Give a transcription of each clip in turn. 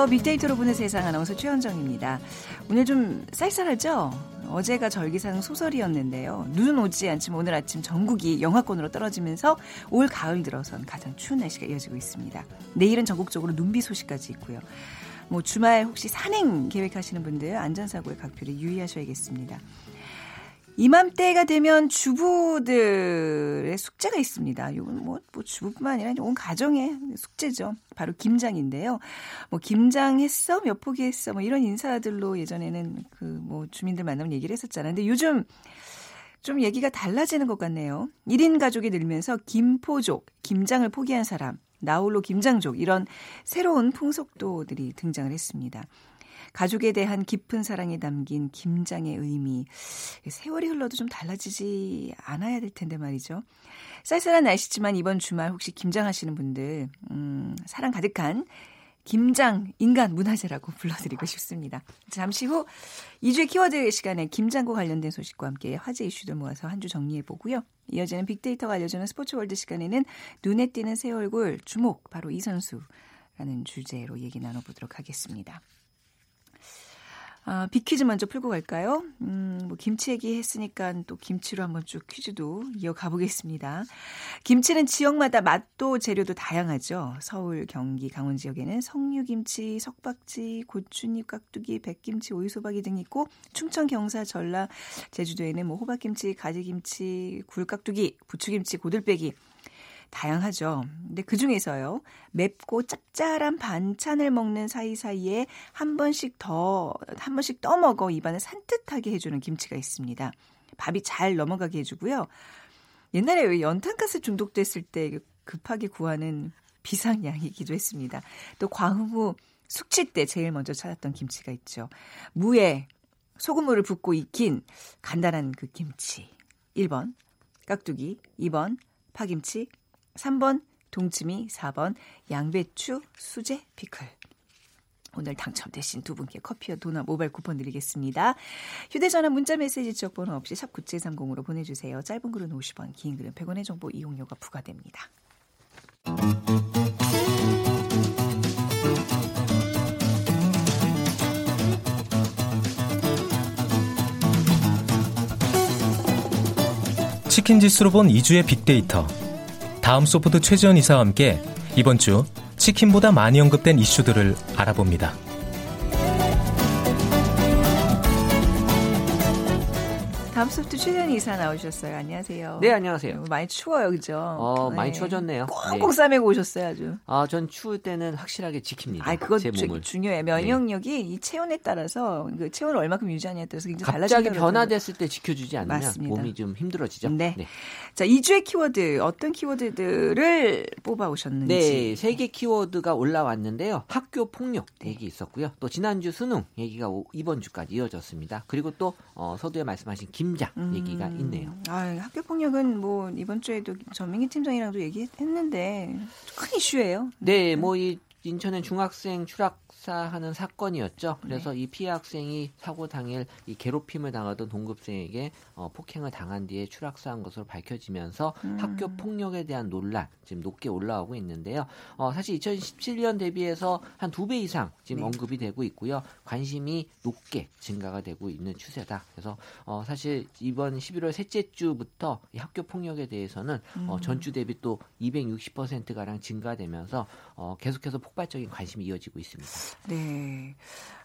안녕하세요. 빅데이터로 보는 세상 아나운서 최현정입니다. 오늘 좀 쌀쌀하죠? 어제가 절기상 소설이었는데요. 눈은 오지 않지만 오늘 아침 전국이 영하권으로 떨어지면서 올 가을 들어선 가장 추운 날씨가 이어지고 있습니다. 내일은 전국적으로 눈비 소식까지 있고요. 뭐 주말 혹시 산행 계획하시는 분들 안전사고에 각별히 유의하셔야겠습니다. 이맘때가 되면 주부들의 숙제가 있습니다. 이건 뭐, 뭐 주부뿐만 아니라 온 가정의 숙제죠. 바로 김장인데요. 뭐 김장했어, 몇 포기 했어, 뭐 이런 인사들로 예전에는 그 뭐 주민들 만나면 얘기를 했었잖아요. 근데 요즘 좀 얘기가 달라지는 것 같네요. 1인 가족이 늘면서 김포족, 김장을 포기한 사람, 나홀로 김장족 이런 새로운 풍속도들이 등장을 했습니다. 가족에 대한 깊은 사랑이 담긴 김장의 의미. 세월이 흘러도 좀 달라지지 않아야 될 텐데 말이죠. 쌀쌀한 날씨지만 이번 주말 혹시 김장하시는 분들, 음, 사랑 가득한 김장 인간 문화재라고 불러드리고 싶습니다. 잠시 후 이 주의 키워드 시간에 김장과 관련된 소식과 함께 화제 이슈들 모아서 한 주 정리해 보고요. 이어지는 빅데이터가 알려주는 스포츠월드 시간에는 눈에 띄는 새 얼굴 주목 바로 이 선수라는 주제로 얘기 나눠보도록 하겠습니다. 아, 비퀴즈 먼저 풀고 갈까요? 음, 뭐 김치 얘기 했으니까 또 김치로 한번 쭉 퀴즈도 이어가 보겠습니다. 김치는 지역마다 맛도 재료도 다양하죠. 서울, 경기, 강원 지역에는 석류김치, 석박지, 고추잎, 깍두기, 백김치, 오이소박이 등이 있고 충청, 경사, 전라, 제주도에는 뭐 호박김치, 가지김치, 굴깍두기, 부추김치, 고들빼기 다양하죠. 근데 그 중에서요, 맵고 짭짤한 반찬을 먹는 사이사이에 한 번씩 더, 한 번씩 떠먹어 입안을 산뜻하게 해주는 김치가 있습니다. 밥이 잘 넘어가게 해주고요. 옛날에 왜 연탄가스 중독됐을 때 급하게 구하는 비상약이기도 했습니다. 또 광후 숙취 때 제일 먼저 찾았던 김치가 있죠. 무에 소금물을 붓고 익힌 간단한 그 김치. 1번 깍두기, 2번 파김치, 3번 동치미, 4번 양배추, 수제, 피클. 오늘 당첨되신 두 분께 커피와 도넛 모바일 쿠폰 드리겠습니다. 휴대전화 문자메시지 지역번호 없이 샵 9730으로 보내주세요. 짧은 글은 50원, 긴 글은 100원의 정보 이용료가 부과됩니다. 치킨 지수로 본 2주의 빅데이터. 다음 소프트 최지원 이사와 함께 이번 주 치킨보다 많이 언급된 이슈들을 알아봅니다. 다음 소프트 최현 이사 나오셨어요. 안녕하세요. 네, 안녕하세요. 많이 추워요, 그죠? 어, 많이 네. 추워졌네요. 꽁꽁 네. 싸매고 오셨어요, 아주. 아, 전 추울 때는 확실하게 지킵니다. 아, 그거 제 몸을. 중요해. 면역력이 네. 이 체온에 따라서 그 체온을 얼마큼 유지하냐에 따라서 굉장히 달라지는 갑자기 변화됐을 때 지켜주지 않으면 맞습니다. 몸이 좀 힘들어지죠. 네. 네. 자, 2주의 키워드 어떤 키워드들을 뽑아 오셨는지. 네, 세 개 키워드가 올라왔는데요. 학교 폭력 얘기 있었고요. 또 지난주 수능 얘기가 이번 주까지 이어졌습니다. 그리고 또 어, 서두에 말씀하신 김장 음. 얘기가 있네요. 아, 학교 폭력은 뭐 이번 주에도 전민기 팀장이랑도 얘기했는데 큰 이슈예요. 네, 뭐 이 인천의 중학생 추락 학사하는 사건이었죠. 그래서 네. 이 피해 학생이 사고 당일 이 괴롭힘을 당하던 동급생에게 어, 폭행을 당한 뒤에 추락사한 것으로 밝혀지면서 음. 학교 폭력에 대한 논란 지금 높게 올라오고 있는데요. 어, 사실 2017년 대비해서 한 두 배 이상 지금 네. 언급이 되고 있고요. 관심이 높게 증가가 되고 있는 추세다. 그래서 어, 사실 이번 11월 셋째 주부터 이 학교 폭력에 대해서는 어, 음. 어, 전주 대비 또 260% 가량 증가되면서 어, 계속해서 폭발적인 관심이 이어지고 있습니다. 네.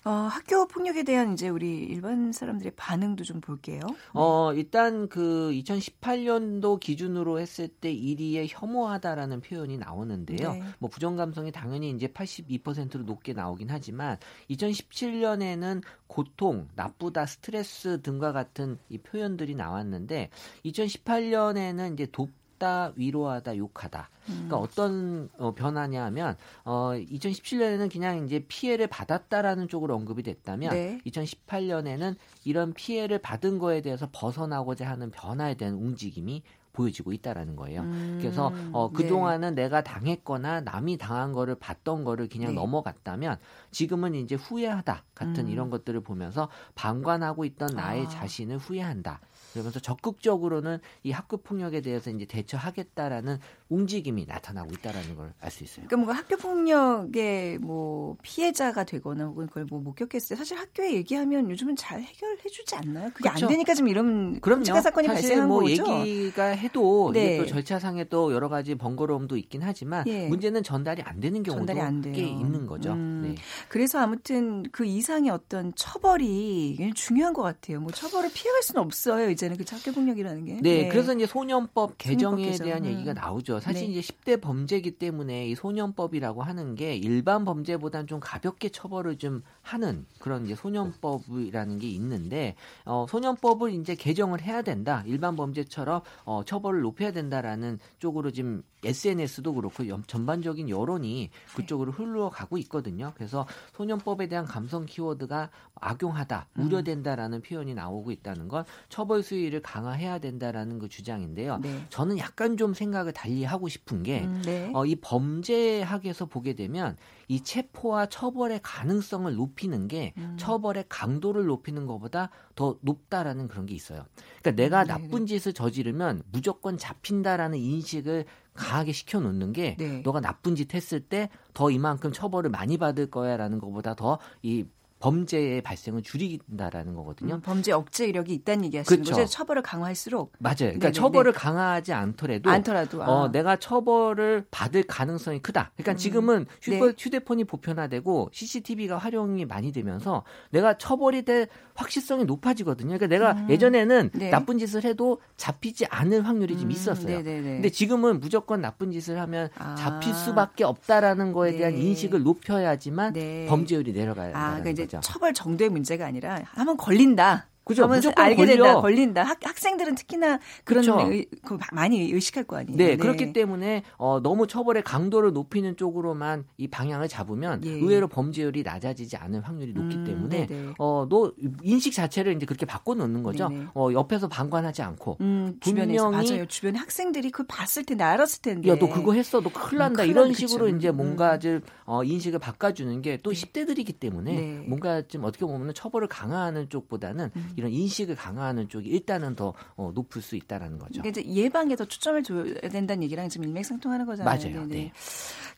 어, 학교 폭력에 대한 이제 우리 일반 사람들의 반응도 좀 볼게요. 어, 일단 그 2018년도 기준으로 했을 때 1위에 혐오하다라는 표현이 나오는데요. 네. 뭐 부정 감성이 당연히 이제 82%로 높게 나오긴 하지만 2017년에는 고통, 나쁘다, 스트레스 등과 같은 이 표현들이 나왔는데 2018년에는 이제 돕 돕다, 위로하다, 욕하다. 그러니까 음. 어떤 어, 변화냐 하면 어 2017년에는 그냥 이제 피해를 받았다라는 쪽으로 언급이 됐다면 네. 2018년에는 이런 피해를 받은 거에 대해서 벗어나고자 하는 변화에 대한 움직임이 보여지고 있다라는 거예요. 음, 그래서 어, 그 동안은 네. 내가 당했거나 남이 당한 거를 봤던 거를 그냥 네. 넘어갔다면 지금은 이제 후회하다 같은 음. 이런 것들을 보면서 방관하고 있던 나의 아. 자신을 후회한다. 그러면서 적극적으로는 이 학교 폭력에 대해서 이제 대처하겠다라는 움직임이 나타나고 있다라는 걸 알 수 있어요. 그러니까 뭔가 학교 폭력의 뭐 피해자가 되거나 혹은 그걸 뭐 목격했을 때 사실 학교에 얘기하면 요즘은 잘 해결해 주지 않나요? 그게 그렇죠. 안 되니까 지금 이런 그럼요. 사건이 발생한 뭐 거죠. 얘기가 해도 네. 또 절차상에 또 여러 가지 번거로움도 있긴 하지만 예. 문제는 전달이 안 되는 경우도 꽤 있는 거죠. 음. 네. 그래서 아무튼 그 이상의 어떤 처벌이 중요한 것 같아요. 뭐 처벌을 피해갈 수는 없어요. 이제는 그 학교 폭력이라는 게. 네, 네. 그래서 이제 소년법 개정에 개정. 대한 음. 얘기가 나오죠. 사실 네. 이제 10대 범죄기 때문에 이 소년법이라고 하는 게 일반 범죄보다는 좀 가볍게 처벌을 좀 하는 그런 이제 소년법이라는 게 있는데 어, 소년법을 이제 개정을 해야 된다. 일반 범죄처럼 어, 처벌을 높여야 된다라는 쪽으로 지금 SNS도 그렇고 전반적인 여론이 그쪽으로 흘러가고 있거든요. 그래서 소년법에 대한 감성 키워드가 악용하다, 음. 우려된다라는 표현이 나오고 있다는 건 처벌 수위를 강화해야 된다라는 그 주장인데요. 네. 저는 약간 좀 생각을 달리 하고 싶은 게이 음, 네. 어, 범죄학에서 보게 되면 이 체포와 처벌의 가능성을 높이는 게 음. 처벌의 강도를 높이는 것보다 더 높다라는 그런 게 있어요. 그러니까 내가 음, 나쁜 짓을 저지르면 무조건 잡힌다라는 인식을 강하게 시켜놓는 게 네. 너가 나쁜 짓 했을 때 더 이만큼 처벌을 많이 받을 거야라는 것보다 더 이 범죄의 발생을 줄이긴다라는 거거든요. 음, 범죄 억제 이력이 있다는 얘기하시는 그렇죠. 거죠. 처벌을 강화할수록 맞아요. 그러니까 네네, 처벌을 네. 강화하지 않더라도, 않더라도 아. 어, 내가 처벌을 받을 가능성이 크다. 그러니까 음, 지금은 휴대, 네. 휴대폰이 보편화되고 CCTV가 활용이 많이 되면서 내가 처벌이 될 확실성이 높아지거든요. 그러니까 내가 음, 예전에는 네. 나쁜 짓을 해도 잡히지 않을 확률이 좀 음, 있었어요. 네네네. 근데 지금은 무조건 나쁜 짓을 하면 아. 잡힐 수밖에 없다라는 거에 대한 네. 인식을 높여야지만 네. 범죄율이 내려가야 아, 그러니까 거죠. 처벌 정도의 문제가 아니라 한번 걸린다. 그죠. 무조건 알게 걸려. 된다, 걸린다. 학, 학생들은 특히나 그런 의, 그 많이 의식할 거 아니에요. 네, 네. 그렇기 때문에 어, 너무 처벌의 강도를 높이는 쪽으로만 이 방향을 잡으면 예. 의외로 범죄율이 낮아지지 않을 확률이 높기 음, 때문에 어, 너 인식 자체를 이제 그렇게 바꿔 놓는 거죠. 네네. 어, 옆에서 방관하지 않고 음, 주변에서 맞아요. 주변에 학생들이 그 봤을 텐데 알았을 텐데. 야, 너 그거 했어, 너 큰일 난다. 음, 이런 식으로 그쵸. 이제 뭔가 좀 어, 인식을 바꿔 주는 게 또 10대들이기 때문에 네. 뭔가 좀 어떻게 보면 처벌을 강화하는 쪽보다는 음. 이런 인식을 강화하는 쪽이 일단은 더 어, 높을 수 있다라는 거죠. 그러니까 이제 예방에 더 초점을 줘야 된다는 얘기랑 지금 일맥상통하는 거잖아요. 맞아요. 네. 네.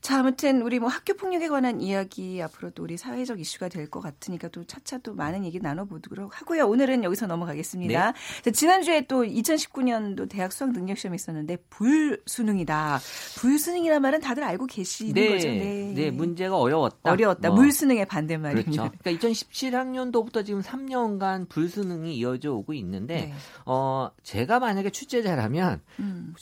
자, 아무튼 우리 뭐 학교 폭력에 관한 이야기 앞으로도 우리 사회적 이슈가 될 것 같으니까 또 차차 또 많은 얘기 나눠보도록 하고요. 오늘은 여기서 넘어가겠습니다. 네. 자, 지난주에 또 2019년도 대학 수학 능력 시험이 있었는데 불수능이다. 불수능이란 말은 다들 알고 계시는 네. 거죠. 네. 네, 문제가 어려웠다. 어려웠다. 뭐. 물수능의 반대말입니다. 그렇죠. 그러니까 2017학년도부터 지금 3년간 불수능 이 이어져 오고 있는데 네. 어 제가 만약에 출제자라면 음.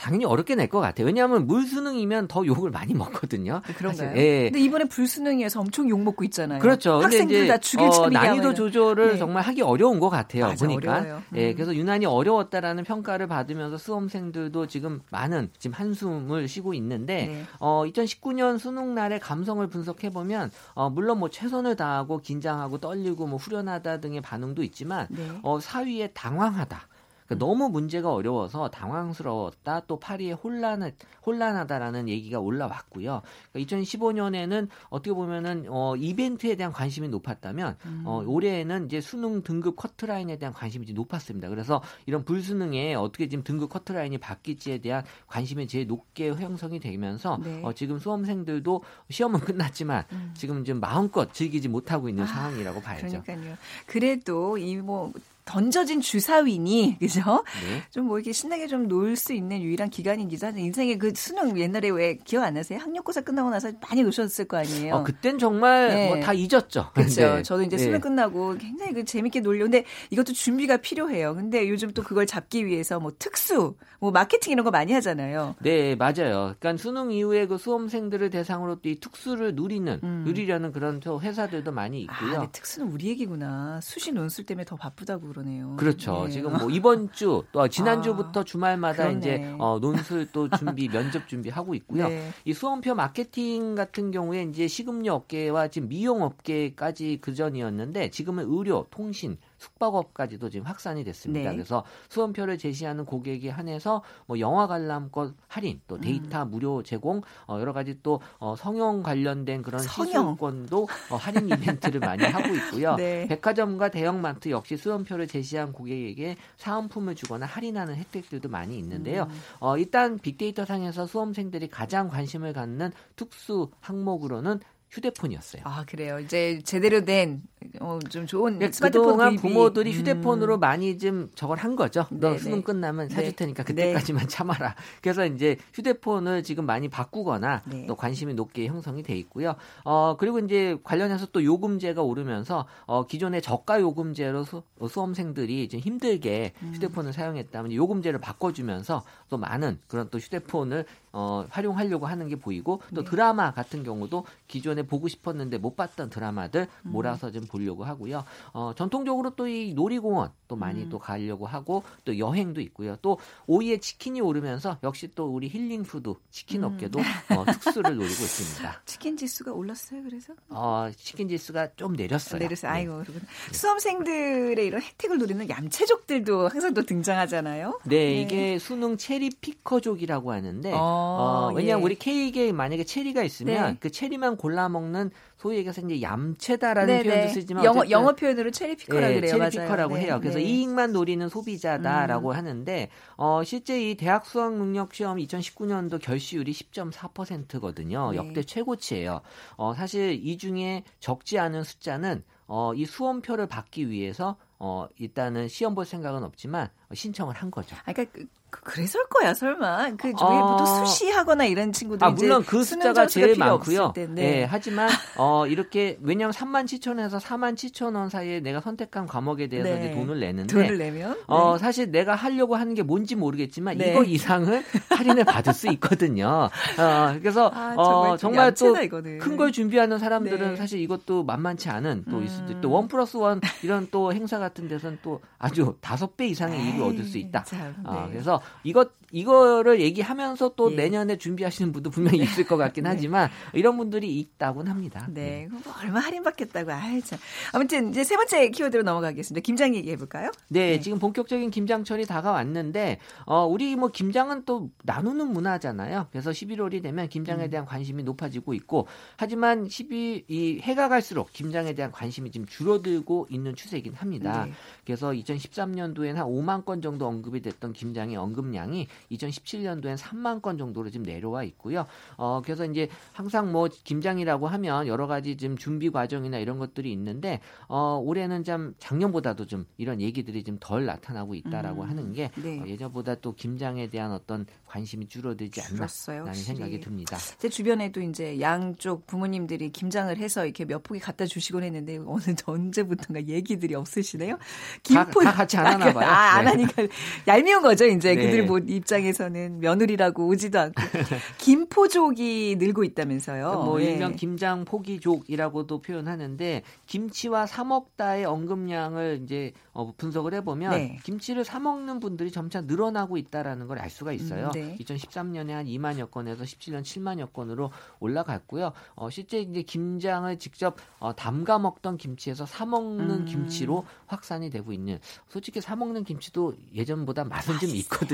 당연히 어렵게 낼 것 같아요. 왜냐하면 물수능이면 더 욕을 많이 먹거든요. 네, 그런가요? 예. 근데 이번에 불수능이어서 엄청 욕 먹고 있잖아요. 그렇죠. 학생들 다 죽일 어, 난이도 조절을 네. 정말 하기 어려운 것 같아요. 맞아, 보니까. 음. 예, 그래서 유난히 어려웠다라는 평가를 받으면서 수험생들도 지금 많은 지금 한숨을 쉬고 있는데 네. 어, 2019년 수능 날의 감성을 분석해 보면 어, 물론 뭐 최선을 다하고 긴장하고 떨리고 뭐 후련하다 등의 반응도 있지만 네. 어, 사위에 당황하다. 그러니까 너무 문제가 어려워서 당황스러웠다. 또 파리에 혼란 혼란하다라는 얘기가 올라왔고요. 그러니까 2015년에는 어떻게 보면은 어, 이벤트에 대한 관심이 높았다면 음. 어, 올해에는 이제 수능 등급 커트라인에 대한 관심이 높았습니다. 그래서 이런 불수능에 어떻게 지금 등급 커트라인이 바뀔지에 대한 관심이 제일 높게 형성이 되면서 네. 어, 지금 수험생들도 시험은 끝났지만 음. 지금 좀 마음껏 즐기지 못하고 있는 아, 상황이라고 봐야죠. 그러니까요. 그래도 이뭐 던져진 주사위니 그죠? 네. 좀뭐 이렇게 신나게 좀 놀 수 있는 유일한 기간이기도 하죠. 인생의 그 수능 옛날에 왜 기억 안 나세요? 학력고사 끝나고 나서 많이 노셨을 거 아니에요. 어, 그땐 정말 네. 뭐다 잊었죠. 그렇죠. 네. 저도 이제 수능 네. 끝나고 굉장히 그 재밌게 놀려. 근데 이것도 준비가 필요해요. 근데 요즘 또 그걸 잡기 위해서 뭐 특수, 뭐 마케팅 이런 거 많이 하잖아요. 네, 맞아요. 그러니까 수능 이후에 그 수험생들을 대상으로 또 이 특수를 누리는 음. 누리려는 그런 회사들도 많이 있고요. 아, 특수는 우리 얘기구나. 수시 논술 때문에 더 바쁘다고 그러네요. 그렇죠. 네. 지금 뭐 이번 주 또 지난주부터 아, 주말마다 그러네. 이제 어, 논술 또 준비 면접 준비하고 있고요. 네. 이 수험표 마케팅 같은 경우에 이제 식음료 업계와 지금 미용 업계까지 그 전이었는데 지금은 의료, 통신 숙박업까지도 지금 확산이 됐습니다. 네. 그래서 수험표를 제시하는 고객에 한해서 뭐 영화 관람권 할인, 또 데이터 음. 무료 제공, 어, 여러 가지 또 어, 성형 관련된 그런. 시술권도 어, 할인 이벤트를 많이 하고 있고요. 네. 백화점과 대형마트 역시 수험표를 제시한 고객에게 사은품을 주거나 할인하는 혜택들도 많이 있는데요. 음. 어, 일단 빅데이터 상에서 수험생들이 가장 관심을 갖는 특수 항목으로는 휴대폰이었어요. 아 그래요. 이제 제대로 된 어, 좀 좋은 네, 그동안 부모들이 음. 휴대폰으로 음. 많이 좀 저걸 한 거죠. 너 네, 수능 네. 끝나면 네. 사줄 테니까 그때까지만 참아라. 그래서 이제 휴대폰을 지금 많이 바꾸거나 네. 또 관심이 높게 형성이 돼 있고요. 어 그리고 이제 관련해서 또 요금제가 오르면서 어 기존의 저가 요금제로 수, 수험생들이 좀 힘들게 음. 휴대폰을 사용했다면 요금제를 바꿔주면서 또 많은 그런 또 휴대폰을 어, 활용하려고 하는 게 보이고 또 네. 드라마 같은 경우도 기존에 보고 싶었는데 못 봤던 드라마들 음. 몰아서 좀 보려고 하고요. 어, 전통적으로 또 이 놀이공원 또 많이 음. 또 가려고 하고 또 여행도 있고요. 또 5위에 치킨이 오르면서 역시 또 우리 힐링 푸드 치킨 음. 업계도 어, 특수를 노리고 있습니다. 치킨 지수가 올랐어요, 그래서? 어, 치킨 지수가 좀 내렸어요. 내렸어요. 네. 아이고, 네. 수험생들의 이런 혜택을 노리는 얌체족들도 항상 또 등장하잖아요. 네, 네. 이게 수능 체리 피커족이라고 하는데 어. 어, 왜냐하면 예. 우리 케이크에 만약에 체리가 있으면 네. 그 체리만 골라 먹는 소위 얘기해서 이제 얌체다라는 네네. 표현도 네. 쓰지만 영어, 영어 표현으로 체리 피커라 네, 그래요. 체리 피커라고 네, 해요. 그래서 네. 이익만 노리는 소비자다라고 음. 하는데 어, 실제 이 대학 수학 능력 시험 2019년도 결시율이 10.4%거든요. 역대 최고치예요. 어, 사실 이 중에 적지 않은 숫자는 어, 이 수험표를 받기 위해서 어, 일단은 시험 볼 생각은 없지만 신청을 한 거죠. 아, 그러니까 그, 그 그래서 거야 설마 그 저기 아, 보통 수시하거나 이런 친구들 아 물론 그 숫자가 제일 많고요. 네. 네. 하지만 어 이렇게 왜냐하면 3만 7천에서 4만 7천 원 사이에 내가 선택한 과목에 대해서 네. 이제 돈을 내는데 돈을 내면 어 네. 사실 내가 하려고 하는 게 뭔지 모르겠지만 네. 이거 이상은 할인을 받을 수 있거든요. 어 그래서 아, 어 정말 또 큰 걸 준비하는 사람들은 네. 사실 이것도 만만치 않은 또 음. 있을 또원 플러스 원 이런 또 행사 같은 데서는 또 아주 다섯 배 이상의 이익을 얻을 수 있다. 참, 어, 그래서 이것 이거를 얘기하면서 또 예. 내년에 준비하시는 분도 분명히 네. 있을 것 같긴 네. 하지만 이런 분들이 있다고는 합니다. 네. 네. 뭐 얼마 할인 받겠다고. 아이 참. 아무튼 이제 세 번째 키워드로 넘어가겠습니다. 김장 얘기해 볼까요? 네, 네, 지금 본격적인 김장철이 다가왔는데 어 우리 뭐 김장은 또 나누는 문화잖아요. 그래서 11월이 되면 김장에 음. 대한 관심이 높아지고 있고 하지만 12, 이 해가 갈수록 김장에 대한 관심이 지금 줄어들고 있는 추세이긴 합니다. 네. 그래서 2013년도에는 한 5만 건 정도 언급이 됐던 김장의 언 급량이 2017년도엔 3만 건 정도로 지금 내려와 있고요. 어, 그래서 이제 항상 뭐 김장이라고 하면 여러 가지 좀 준비 과정이나 이런 것들이 있는데 어, 올해는 좀 작년보다도 좀 이런 얘기들이 좀 덜 나타나고 있다라고 음, 하는 게 네. 어, 예전보다 또 김장에 대한 어떤 관심이 줄어들지 않나라는 생각이 듭니다. 제 주변에도 이제 양쪽 부모님들이 김장을 해서 이렇게 몇 포기 갖다 주시곤 했는데 어느 언제부턴가 얘기들이 없으시네요. 김포 다, 다 같이 안 하나 봐요. 아, 안 네. 하니까 얄미운 거죠. 이제 네. 그들 뭐 입장에서는 며느리라고 오지도 않고 김포족이 늘고 있다면서요. 뭐 네. 일명 김장 포기족이라고도 표현하는데 김치와 사 먹다의 언급량을 이제 어, 분석을 해보면 네. 김치를 사 먹는 분들이 점차 늘어나고 있다라는 걸 알 수가 있어요. 음, 네. 2013년에 한 2만여 건에서 17년 7만여 건으로 올라갔고요. 어, 실제 이제 김장을 직접 어, 담가 먹던 김치에서 사 먹는 음. 김치로 확산이 되고 있는. 솔직히 사 먹는 김치도 예전보다 맛은 좀 있거든요.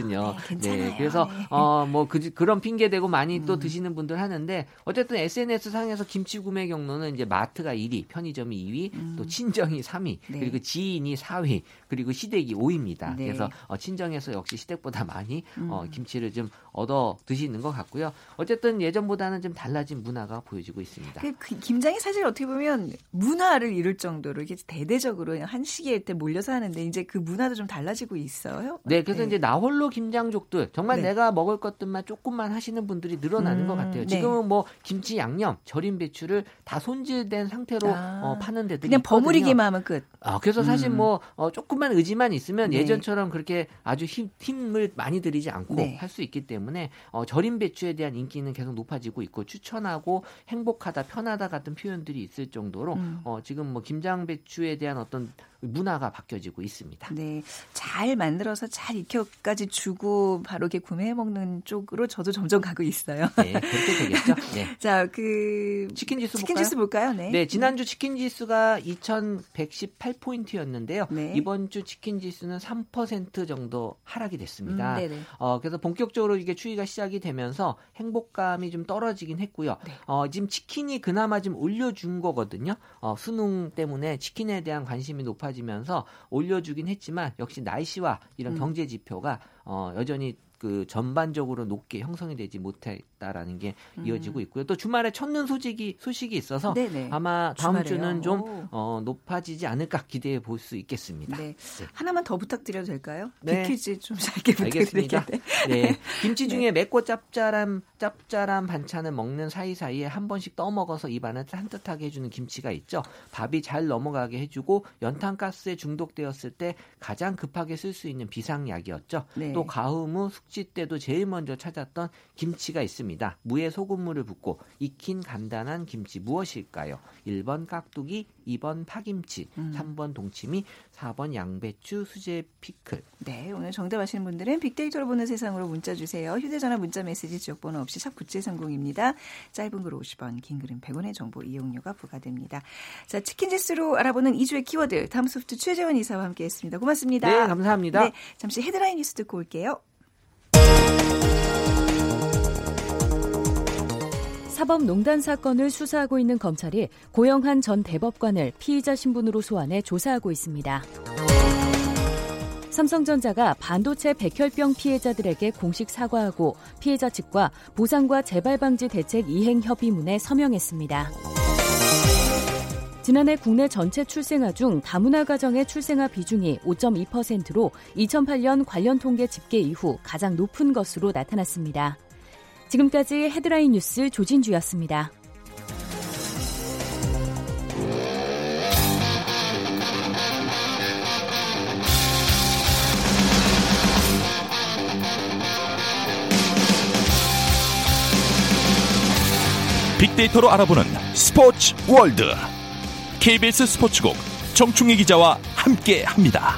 네, 네 그래서 네. 어뭐 그, 그런 핑계 대고 많이 음. 또 드시는 분들 하는데 어쨌든 SNS 상에서 김치 구매 경로는 이제 마트가 1위, 편의점이 2위, 음. 또 친정이 3위, 그리고 지인이 4위. 그리고 시댁이 5입니다. 네. 그래서 어, 친정에서 역시 시댁보다 많이 어, 음. 어, 김치를 좀 얻어 드시는 것 같고요. 어쨌든 예전보다는 좀 달라진 문화가 보여지고 있습니다. 그, 그 김장이 사실 어떻게 보면 문화를 이룰 정도로 이게 대대적으로 한 시기일 때 몰려서 하는데 이제 그 문화도 좀 달라지고 있어요. 네, 그래서 네. 이제 나홀로 김장족들 정말 네. 내가 먹을 것들만 조금만 하시는 분들이 늘어나는 음, 것 같아요. 네. 지금은 뭐 김치 양념, 절임 배추를 다 손질된 상태로 아, 어, 파는 데들이 그냥 있거든요. 버무리기만 하면 끝. 아, 그래서 사실 음. 뭐 어, 조금만 의지만 있으면 네. 예전처럼 그렇게 아주 힘, 힘을 많이 들이지 않고 네. 할수 있기 때문에 어, 절임 배추에 대한 인기는 계속 높아지고 있고 추천하고 행복하다, 편하다 같은 표현들이 있을 정도로 음. 어, 지금 뭐 김장 배추에 대한 어떤 문화가 바뀌어지고 있습니다. 네, 잘잘 만들어서 잘 익혀까지 주고 바로 이렇게 구매해 먹는 쪽으로 저도 점점 가고 있어요. 네, 그렇게 되겠죠. 네. 자, 그 치킨 지수 치킨 볼까요? 지수 볼까요? 네. 네, 지난주 치킨 지수가 2,118포인트였는데요. 네. 이번 주 치킨 지수는 3% 정도 하락이 됐습니다. 음. 어, 그래서 본격적으로 이게 추위가 시작이 되면서 행복감이 좀 떨어지긴 했고요. 네. 어, 지금 치킨이 그나마 좀 올려준 거거든요. 어, 수능 때문에 치킨에 대한 관심이 높아지면서 올려주긴 했지만 역시 날씨와 이런 음. 경제 지표가 어, 여전히 그 전반적으로 높게 형성이 되지 못 했다라는 게 이어지고 있고요. 또 주말에 첫눈 소식이 소식이 있어서 음. 네네. 아마 다음 주말에요. 주는 오. 좀 어, 높아지지 않을까 기대해 볼 수 있겠습니다. 네. 하나만 더 부탁드려도 될까요? 네. 비퀴즈 좀 짧게. 부탁드릴게요. 네. 김치 중에 맵고 짭짤한 짭짤한 반찬을 먹는 사이사이에 한 번씩 떠 먹어서 입안을 산뜻하게 해주는 김치가 있죠. 밥이 잘 넘어가게 해주고 연탄가스에 중독되었을 때 가장 급하게 쓸 수 있는 비상약이었죠. 네. 또 가뭄 후 숙지 때도 제일 먼저 찾았던 김치가 있습니다. 무에 소금물을 붓고 익힌 간단한 김치 무엇일까요? 1번 깍두기, 2번 파김치, 음. 3번 동치미, 4번 양배추, 수제 피클. 네, 오늘 정답 아시는 분들은 빅데이터로 보는 세상으로 문자 주세요. 휴대전화 문자 메시지 지역번호 없이 샵 9730입니다. 짧은 글 50원, 긴 글은 100원의 정보 이용료가 부과됩니다. 자, 치킨 지수로 알아보는 2주의 키워드, 다음 소프트 최재원 이사와 함께했습니다. 고맙습니다. 네, 감사합니다. 네, 잠시 헤드라인 뉴스 듣고 올게요. 사법농단 사건을 수사하고 있는 검찰이 고영한 전 대법관을 피의자 신분으로 소환해 조사하고 있습니다. 삼성전자가 반도체 백혈병 피해자들에게 공식 사과하고 피해자 측과 보상과 재발 방지 대책 이행 협의문에 서명했습니다. 지난해 국내 전체 출생아 중 다문화 가정의 출생아 비중이 5.2%로 2008년 관련 통계 집계 이후 가장 높은 것으로 나타났습니다. 지금까지 헤드라인 뉴스 조진주였습니다. 빅데이터로 알아보는 스포츠 월드 KBS 스포츠국 정충희 기자와 함께합니다.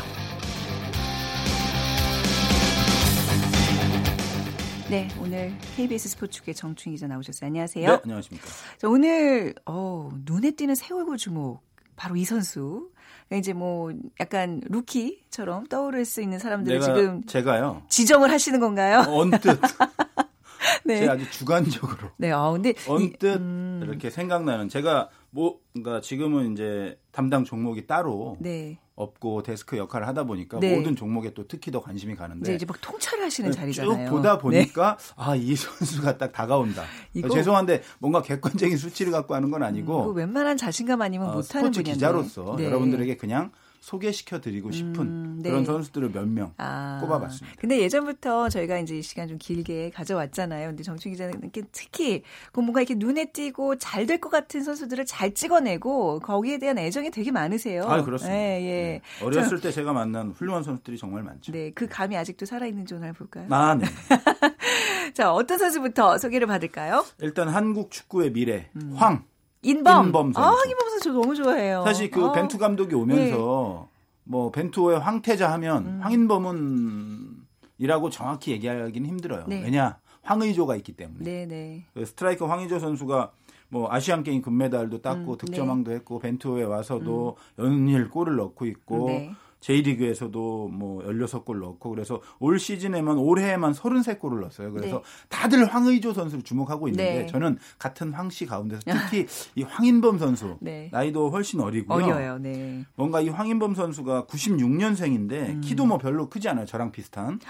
네, 오늘 KBS 스포츠국의 정충희 기자 나오셨어요. 안녕하세요. 네, 안녕하십니까. 자, 오늘 어, 눈에 띄는 새 얼굴 주목 바로 이 선수. 그러니까 이제 뭐 약간 루키처럼 떠오를 수 있는 사람들을 지금 제가요 지정을 하시는 건가요? 언뜻 네. 제가 아주 주관적으로 네, 아 근데 이- 언뜻 음, 이렇게 생각나는 제가 뭐 그러니까 지금은 이제 담당 종목이 따로 네. 없고 데스크 역할을 하다 보니까 네. 모든 종목에 또 특히 더 관심이 가는데 이제 막 통찰을 하시는 자리잖아요. 네. 쭉 보다 네. 보니까 아이 선수가 딱 다가온다. 이거- 죄송한데 뭔가 객관적인 수치를 갖고 하는 건 아니고 그 웬만한 자신감 아니면 어, 못하는 스포츠 분야인데. 기자로서 네. 여러분들에게 그냥 소개시켜 드리고 싶은 음, 네. 그런 선수들을 몇명 아, 꼽아봤습니다. 근데 예전부터 저희가 이제 이 시간 좀 길게 가져왔잖아요. 근데 정충 기자는 특히 그 뭔가 이렇게 눈에 띄고 잘 될 것 같은 선수들을 잘 찍어내고 거기에 대한 애정이 되게 많으세요. 아 그렇습니다. 예, 예. 네. 어렸을 때 제가 만난 훌륭한 선수들이 정말 많죠. 네, 그 감이 아직도 살아있는지 오늘 볼까요? 아, 네. 자, 어떤 선수부터 소개를 받을까요? 일단 한국 축구의 미래 황. 인범. 인범 선수. 아, 인범 선수 저 너무 좋아해요. 사실 그 아, 벤투 감독이 오면서 네. 뭐 벤투의 황태자 하면 음. 황인범은이라고 정확히 얘기하기는 힘들어요. 네. 왜냐 황의조가 있기 때문에. 네, 네. 그 스트라이커 황의조 선수가 뭐 아시안 게임 금메달도 땄고 음, 득점왕도 했고 벤투에 와서도 연일 골을 넣고 있고 네. J리그에서도 뭐 16골 넣고 그래서 올 시즌에만 올해에만 33골을 넣었어요. 그래서 네. 다들 황의조 선수를 주목하고 있는데 네. 저는 같은 황씨 가운데서 특히 이 황인범 선수 네. 나이도 훨씬 어리고요. 어려요, 네. 뭔가 이 황인범 선수가 96년생인데 음. 키도 뭐 별로 크지 않아요. 저랑 비슷한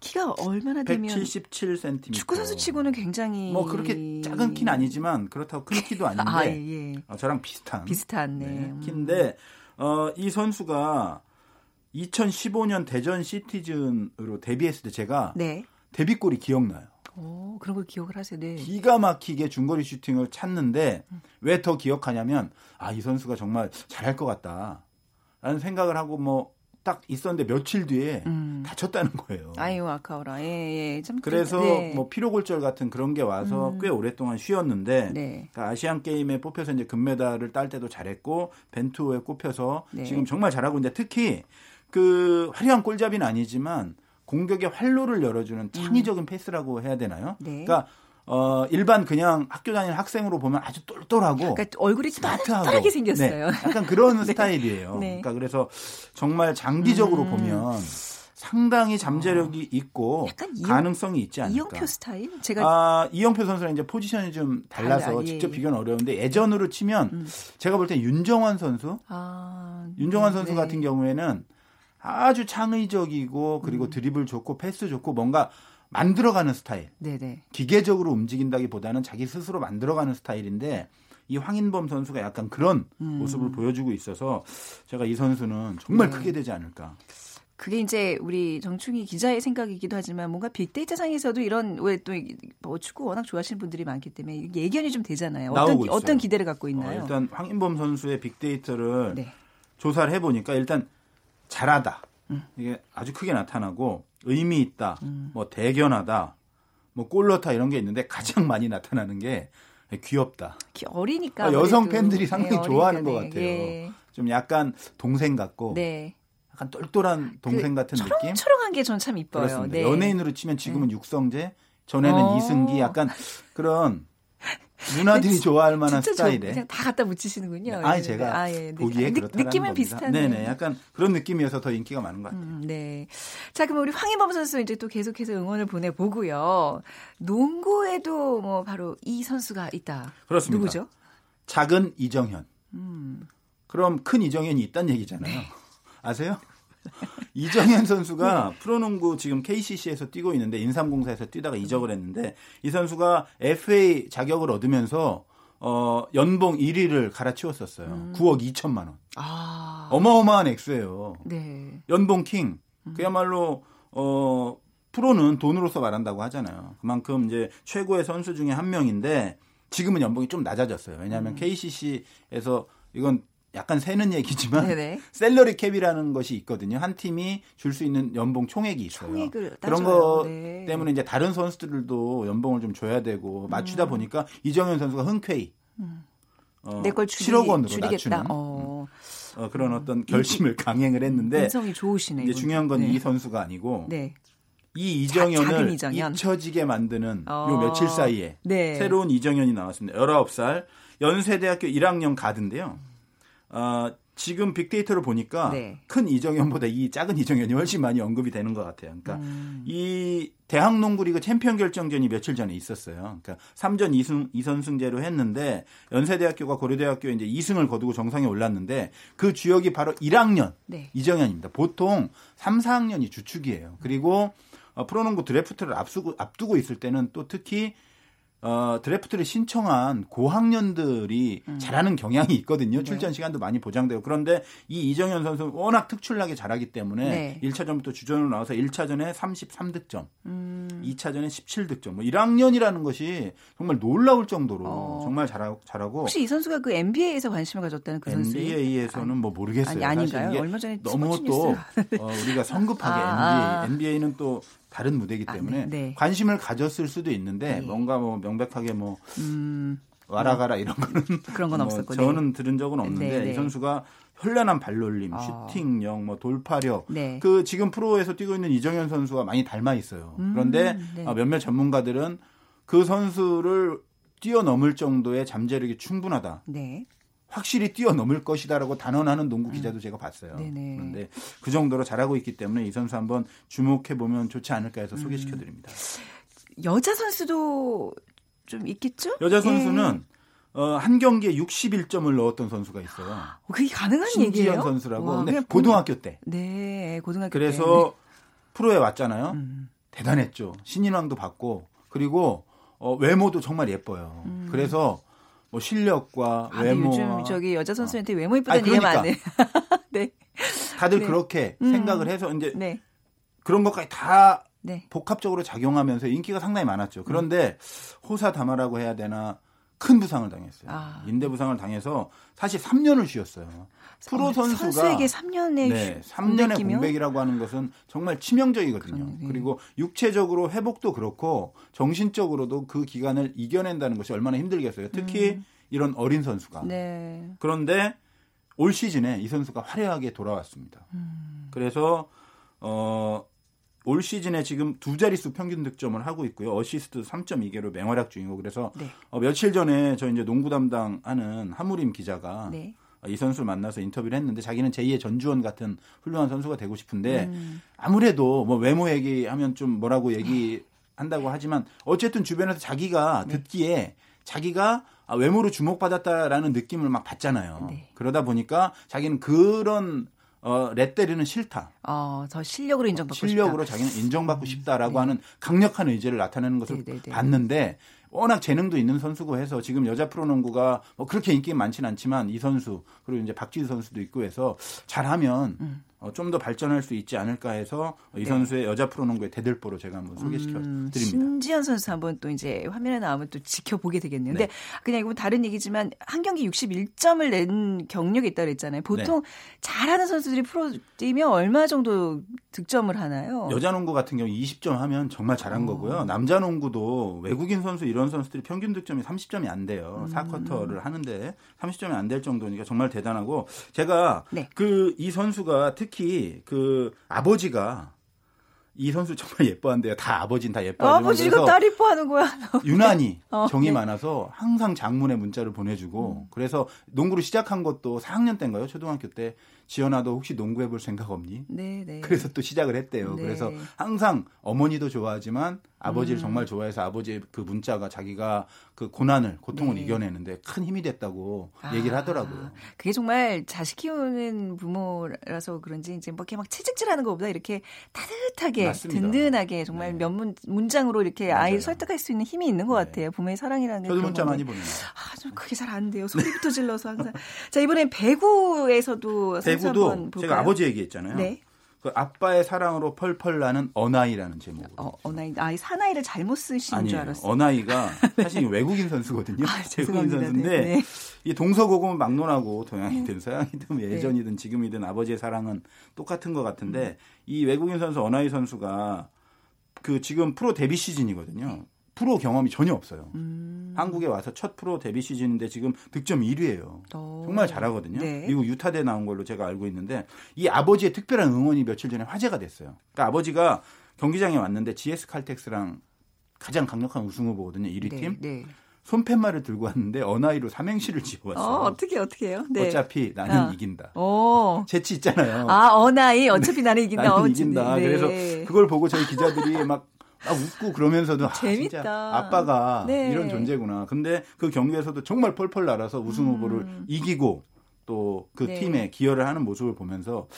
키가 얼마나 되면 177cm. 축구 선수 치고는 굉장히 뭐 그렇게 작은 키는 아니지만 그렇다고 큰 키도 아닌데 아, 예. 어, 저랑 비슷한 비슷한 네. 네, 음. 키인데 어, 이 선수가 2015년 대전 시티즌으로 데뷔했을 때 제가 네. 데뷔골이 기억나요. 오, 그런 걸 기억을 하세요. 네. 기가 막히게 중거리 슈팅을 찾는데 왜 더 기억하냐면 아 이 선수가 정말 잘할 것 같다. 라는 생각을 하고 뭐딱 있었는데 며칠 뒤에 음. 다쳤다는 거예요. 아유 아까워라. 예, 예. 참 그래서 네. 뭐 피로골절 같은 그런 게 와서 음. 꽤 오랫동안 쉬었는데 네. 그러니까 아시안 게임에 뽑혀서 이제 금메달을 딸 때도 잘했고 벤투에 꼽혀서 네. 지금 정말 잘하고 있는데 특히 그 화려한 골잡이는 아니지만 공격의 활로를 열어주는 창의적인 음. 패스라고 해야 되나요? 네. 그러니까 어, 일반 그냥 학교 다니는 학생으로 보면 아주 똘똘하고. 그러니까 얼굴이 스마트하게 생겼어요. 네, 약간 그런 네. 스타일이에요. 네. 그러니까 그래서 정말 장기적으로 음. 보면 상당히 잠재력이 있고 가능성이 있지 않을까. 이영표 스타일? 제가 아, 이영표 선수는 이제 포지션이 좀 달라서 달라, 예, 직접 예. 비교는 어려운데 예전으로 치면 음. 제가 볼 때 윤정환 선수, 아, 윤정환 선수 네. 같은 경우에는 아주 창의적이고 그리고 음. 드리블 좋고 패스 좋고 뭔가 만들어가는 스타일. 네네. 기계적으로 움직인다기보다는 자기 스스로 만들어가는 스타일인데 이 황인범 선수가 약간 그런 음. 모습을 보여주고 있어서 제가 이 선수는 정말 네. 크게 되지 않을까. 그게 이제 우리 정충희 기자의 생각이기도 하지만 뭔가 빅데이터 상에서도 이런 왜또 뭐 축구 워낙 좋아하시는 분들이 많기 때문에 예견이 좀 되잖아요. 어떤. 어떤 기대를 갖고 있나요? 어, 일단 황인범 선수의 빅데이터를 네. 조사를 해보니까 일단 잘하다 음. 이게 아주 크게 나타나고 의미 있다, 음. 뭐 대견하다, 뭐 꼴러타 이런 게 있는데 가장 많이 나타나는 게 귀엽다. 어리니까 아, 여성 팬들이 상당히 네, 좋아하는 것 같아요. 예. 좀 약간 동생 같고 네. 약간 똘똘한 동생 그 같은 초롱, 느낌. 초롱한 게 전 참 이뻐요. 네. 연예인으로 치면 지금은 네. 육성재, 전에는 어. 이승기 약간 그런 누나들이 좋아할 만한 스타일에 그냥 다 갖다 붙이시는군요. 네, 아니 제가 아, 예. 보기에 느, 그렇다는 느낌은 비슷한 네네 약간 그런 느낌이어서 더 인기가 많은 것 같아요. 음, 네. 자 그럼 우리 황인범 선수 이제 또 계속해서 응원을 보내 보고요. 농구에도 뭐 바로 이 선수가 있다. 그렇습니다. 누구죠? 작은 이정현. 음. 그럼 큰 이정현이 있다는 얘기잖아요. 네. 아세요? 이정현 선수가 네. 프로농구 지금 KCC에서 뛰고 있는데 인삼공사에서 뛰다가 이적을 했는데 이 선수가 FA 자격을 얻으면서 어, 연봉 1위를 갈아치웠었어요. 음. 9억 2천만 원. 아. 어마어마한 액수예요. 네. 연봉 킹. 음. 그야말로 어 프로는 돈으로서 말한다고 하잖아요. 그만큼 이제 최고의 선수 중에 한 명인데 지금은 연봉이 좀 낮아졌어요. 왜냐하면 음. KCC에서 이건 약간 새는 얘기지만 네네. 셀러리 캡이라는 것이 있거든요. 한 팀이 줄 수 있는 연봉 총액이 있어요. 그런 거 네. 때문에 이제 다른 선수들도 연봉을 좀 줘야 되고 맞추다 음. 보니까 이정현 선수가 흔쾌히 음. 어, 내 걸 7억 원으로 줄이겠다. 낮추는 어. 어, 그런 어떤 결심을 강행을 했는데 인성이 좋으시네. 이제 중요한 건이 네. 선수가 아니고 네. 이 이정현을 이정현. 잊혀지게 만드는 어. 요 며칠 사이에 네. 새로운 이정현이 나왔습니다. 19살 연세대학교 1학년 가드인데요. 어, 지금 빅데이터를 보니까 네. 큰 이정현보다 이 작은 이정현이 훨씬 많이 언급이 되는 것 같아요. 그러니까 음. 이 대학 농구리그 챔피언 결정전이 며칠 전에 있었어요. 그러니까 3전 2승 2선승제로 했는데 연세대학교가 고려대학교 이제 2승을 거두고 정상에 올랐는데 그 주역이 바로 1학년 네. 이정현입니다. 보통 3, 4학년이 주축이에요. 그리고 어, 프로농구 드래프트를 앞두고, 앞두고 있을 때는 또 특히 어, 드래프트를 신청한 고학년들이 음. 잘하는 경향이 있거든요. 네. 출전 시간도 많이 보장되고. 그런데 이 이정현 선수는 워낙 특출나게 잘하기 때문에 네. 1차전부터 주전으로 나와서 1차전에 33득점, 음. 2차전에 17득점. 뭐 1학년이라는 것이 정말 놀라울 정도로 어. 정말 잘하고, 잘하고. 혹시 이 선수가 그 NBA에서 관심을 가졌다는 그 선수? NBA에서는 뭐 모르겠어요. 아니, 아닌가요? 얼마 전에 너무 또 어, 우리가 성급하게 아. NBA, NBA는 또 다른 무대이기 아, 때문에 아, 네. 관심을 가졌을 수도 있는데 네. 뭔가 뭐 명백하게 뭐 음, 와라 가라 이런 거는 그런 건 뭐 없었고 저는 들은 적은 없는데 네, 이 네. 선수가 현란한 발놀림, 아. 슈팅력, 뭐 돌파력. 네. 그 지금 프로에서 뛰고 있는 이정현 선수와 많이 닮아 있어요. 음, 그런데 네. 어, 몇몇 전문가들은 그 선수를 뛰어넘을 정도의 잠재력이 충분하다. 네. 확실히 뛰어넘을 것이다라고 단언하는 농구 음. 기자도 제가 봤어요. 네네. 그런데 그 정도로 잘하고 있기 때문에 이 선수 한번 주목해 보면 좋지 않을까 해서 소개시켜 드립니다. 음. 여자 선수도 좀 있겠죠? 여자 선수는 예. 어, 한 경기에 61점을 넣었던 선수가 있어요. 어, 그게 가능한 얘기예요? 선수라고. 와, 네, 고등학교 때. 네, 고등학교 그래서 때. 그래서 프로에 왔잖아요. 음. 대단했죠. 신인왕도 받고 그리고 어, 외모도 정말 예뻐요. 음. 그래서 뭐 실력과 아, 외모. 요즘 저기 여자 선수한테 어. 외모 이쁘다는 얘기 그러니까. 많네. 네. 다들 네. 그렇게 음. 생각을 해서 이제 네. 그런 것까지 다 네. 복합적으로 작용하면서 인기가 상당히 많았죠. 그런데 음. 호사다마라고 해야 되나 큰 부상을 당했어요. 아. 인대 부상을 당해서 사실 3년을 쉬었어요. 프로 어, 선수가 선수에게 3년의 네, 3년의 공백이면? 공백이라고 하는 것은 정말 치명적이거든요. 그러네. 그리고 육체적으로 회복도 그렇고 정신적으로도 그 기간을 이겨낸다는 것이 얼마나 힘들겠어요. 특히 음. 이런 어린 선수가. 네. 그런데 올 시즌에 이 선수가 화려하게 돌아왔습니다. 음. 그래서 어, 올 시즌에 지금 두 자릿수 평균 득점을 하고 있고요. 어시스트 3.2개로 맹활약 중이고 그래서 네. 어, 며칠 전에 저 이제 농구 담당하는 하무림 기자가 네. 이 선수를 만나서 인터뷰를 했는데 자기는 제2의 전주원 같은 훌륭한 선수가 되고 싶은데 음. 아무래도 뭐 외모 얘기하면 좀 뭐라고 얘기한다고 하지만 어쨌든 주변에서 자기가 네. 듣기에 자기가 외모로 주목받았다라는 느낌을 막 받잖아요. 네. 그러다 보니까 자기는 그런 어, 레떼리는 싫다. 어, 저 실력으로 인정받고 실력으로 싶다. 자기는 인정받고 싶다라고 네. 하는 강력한 의지를 나타내는 것을 네네네. 네, 네. 봤는데 워낙 재능도 있는 선수고 해서 지금 여자 프로농구가 뭐 그렇게 인기 많지는 않지만 이 선수 그리고 이제 박지수 선수도 있고 해서 잘하면 음. 어, 좀더 발전할 수 있지 않을까 해서 이 네. 선수의 여자 프로농구의 대들보로 제가 한번 소개시켜 음, 드립니다. 신지현 선수 한번 또 이제 화면에 나오면 또 지켜보게 되겠네요. 네. 근데 그냥 이건 다른 얘기지만 한 경기 61점을 낸 경력이 있다고 그랬잖아요. 보통 네. 잘하는 선수들이 프로 뛰면 얼마 정도 득점을 하나요? 여자 농구 같은 경우 20점 하면 정말 잘한 어. 거고요. 남자 농구도 외국인 선수 이런 선수들이 평균 득점이 30점이 안 돼요. 음. 4쿼터를 하는데 30점이 안 될 정도니까 정말 대단하고 제가 네. 그이 선수가 특 특히 그 아버지가 이 선수 정말 예뻐한대요. 다 아버지는 다 예뻐하고. 아버지가 딸 예뻐하는 거야. 유난히 어, 정이 네. 많아서 항상 장문의 문자를 보내주고 음. 그래서 농구를 시작한 것도 4학년 때인가요? 초등학교 때 지연아도 혹시 농구 해 볼 생각 없니? 네, 네. 그래서 또 시작을 했대요. 네. 그래서 항상 어머니도 좋아하지만 아버지를 음. 정말 좋아해서 아버지의 그 문자가 자기가 그 고난을 고통을 네. 이겨내는데 큰 힘이 됐다고 아, 얘기를 하더라고요. 그게 정말 자식 키우는 부모라서 그런지 이제 뭐 이렇게 막 채찍질하는 것보다 이렇게 따뜻하게 맞습니다. 든든하게 정말 네. 몇 문, 문장으로 이렇게 맞아요. 아이를 설득할 수 있는 힘이 있는 것 네. 같아요. 부모의 사랑이라는 게. 저도 문자 많이 보내요. 아, 좀 그게 잘 안 돼요. 소리부터 질러서 항상. 자 이번엔 배구에서도 배구 도 제가 아버지 얘기했잖아요. 네. 그 아빠의 사랑으로 펄펄 나는 어나이라는 제목으로. 어, 어나이. 아이 사나이를 잘못 쓰신 줄 알았어요. 어나이가 사실 외국인 선수거든요. 아, 외국인 선수인데 네. 네. 이 동서고금을 막론하고 동양이든 네. 서양이든 네. 예전이든 지금이든 아버지의 사랑은 똑같은 것 같은데 음. 이 외국인 선수 어나이 선수가 그 지금 프로 데뷔 시즌이거든요. 프로 경험이 전혀 없어요. 음. 한국에 와서 첫 프로 데뷔 시즌인데 지금 득점 1위예요. 오. 정말 잘하거든요. 네. 미국 유타대 나온 걸로 제가 알고 있는데 이 아버지의 특별한 응원이 며칠 전에 화제가 됐어요. 그러니까 아버지가 경기장에 왔는데 GS 칼텍스랑 가장 강력한 우승 후보거든요. 1위 네, 팀. 네. 손팻말을 들고 왔는데 어나이로 삼행시를 지어왔어요. 어, 어떻게 어떻게 해요? 네. 어차피 나는 어. 이긴다. 오. 재치 있잖아요. 아 어나이 어차피 나는 이긴다. 나는 이긴다. 네. 그래서 그걸 보고 저희 기자들이 막 아, 웃고 그러면서도 아, 재밌다. 아, 아빠가 네. 이런 존재구나. 근데 그 경기에서도 정말 펄펄 날아서 우승 후보를 음. 이기고 또그 네. 팀에 기여를 하는 모습을 보면서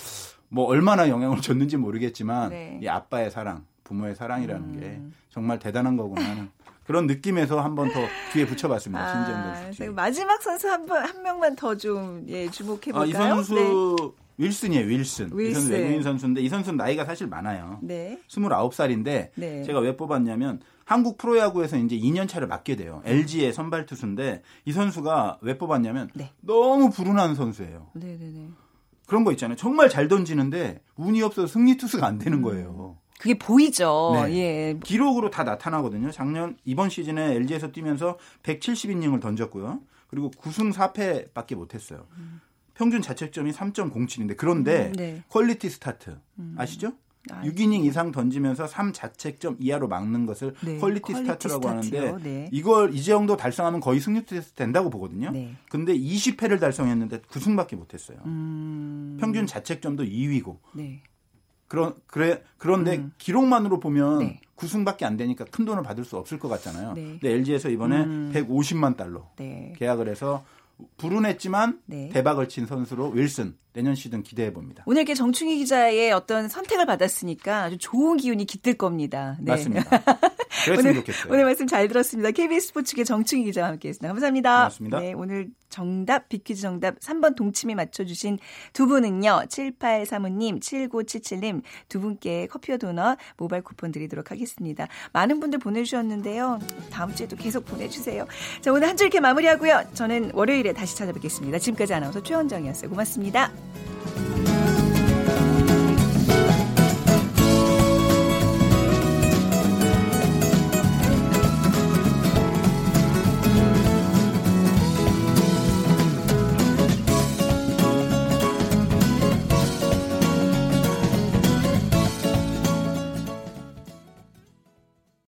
뭐 얼마나 영향을 줬는지 모르겠지만 네. 이 아빠의 사랑, 부모의 사랑이라는 음. 게 정말 대단한 거구나 하는 그런 느낌에서 한 번 더 뒤에 붙여봤습니다. 아, 신지영 선수. 마지막 선수 한, 번, 한 명만 더 좀 예, 주목해 볼까요? 아, 이 선수 네. 윌슨이에요, 윌슨. 윌슨. 이 선수 외국인 선수인데 이 선수는 나이가 사실 많아요. 네. 29살인데 네. 제가 왜 뽑았냐면 한국 프로야구에서 이제 2년 차를 맡게 돼요. LG의 선발 투수인데 이 선수가 왜 뽑았냐면 네. 너무 불운한 선수예요. 네, 네, 네. 그런 거 있잖아요. 정말 잘 던지는데 운이 없어서 승리 투수가 안 되는 음. 거예요. 그게 보이죠. 네. 예. 기록으로 다 나타나거든요. 작년 이번 시즌에 LG에서 뛰면서 170이닝을 던졌고요. 그리고 9승 4패밖에 못 했어요. 음. 평균 자책점이 3.07인데 그런데 음, 네. quality start 음. 아시죠? 아, 6이닝 이상 던지면서 3 자책점 이하로 막는 것을 네, quality, quality start라고 start요. 하는데 네. 이걸 이 정도 달성하면 거의 승리 투수 된다고 보거든요. 네. 근데 20회를 달성했는데 9승밖에 못 했어요. 음... 평균 자책점도 2위고. 네. 그런 그래 그런데 음. 기록만으로 보면 네. 9승밖에 안 되니까 큰 돈을 받을 수 없을 것 같잖아요. 네. 근데 LG에서 이번에 음. 150만 달러 네. 계약을 해서 불운했지만 네. 대박을 친 선수로 윌슨 내년 시즌 기대해 봅니다. 오늘 이렇게 정충희 기자의 어떤 선택을 받았으니까 아주 좋은 기운이 깃들 겁니다. 네. 맞습니다. 오늘, 좋겠어요. 오늘 말씀 잘 들었습니다. KBS 스포츠계 정충희 기자와 함께했습니다. 감사합니다. 고맙습니다. 네, 오늘 정답 비퀴즈 정답 3번 동치미 맞춰주신 두 분은요. 7835님, 7977님 두 분께 커피와 도넛 모바일 쿠폰 드리도록 하겠습니다. 많은 분들 보내주셨는데요. 다음 주에도 계속 보내주세요. 자 오늘 한 주 이렇게 마무리하고요. 저는 월요일에 다시 찾아뵙겠습니다. 지금까지 아나운서 최원정이었어요. 고맙습니다.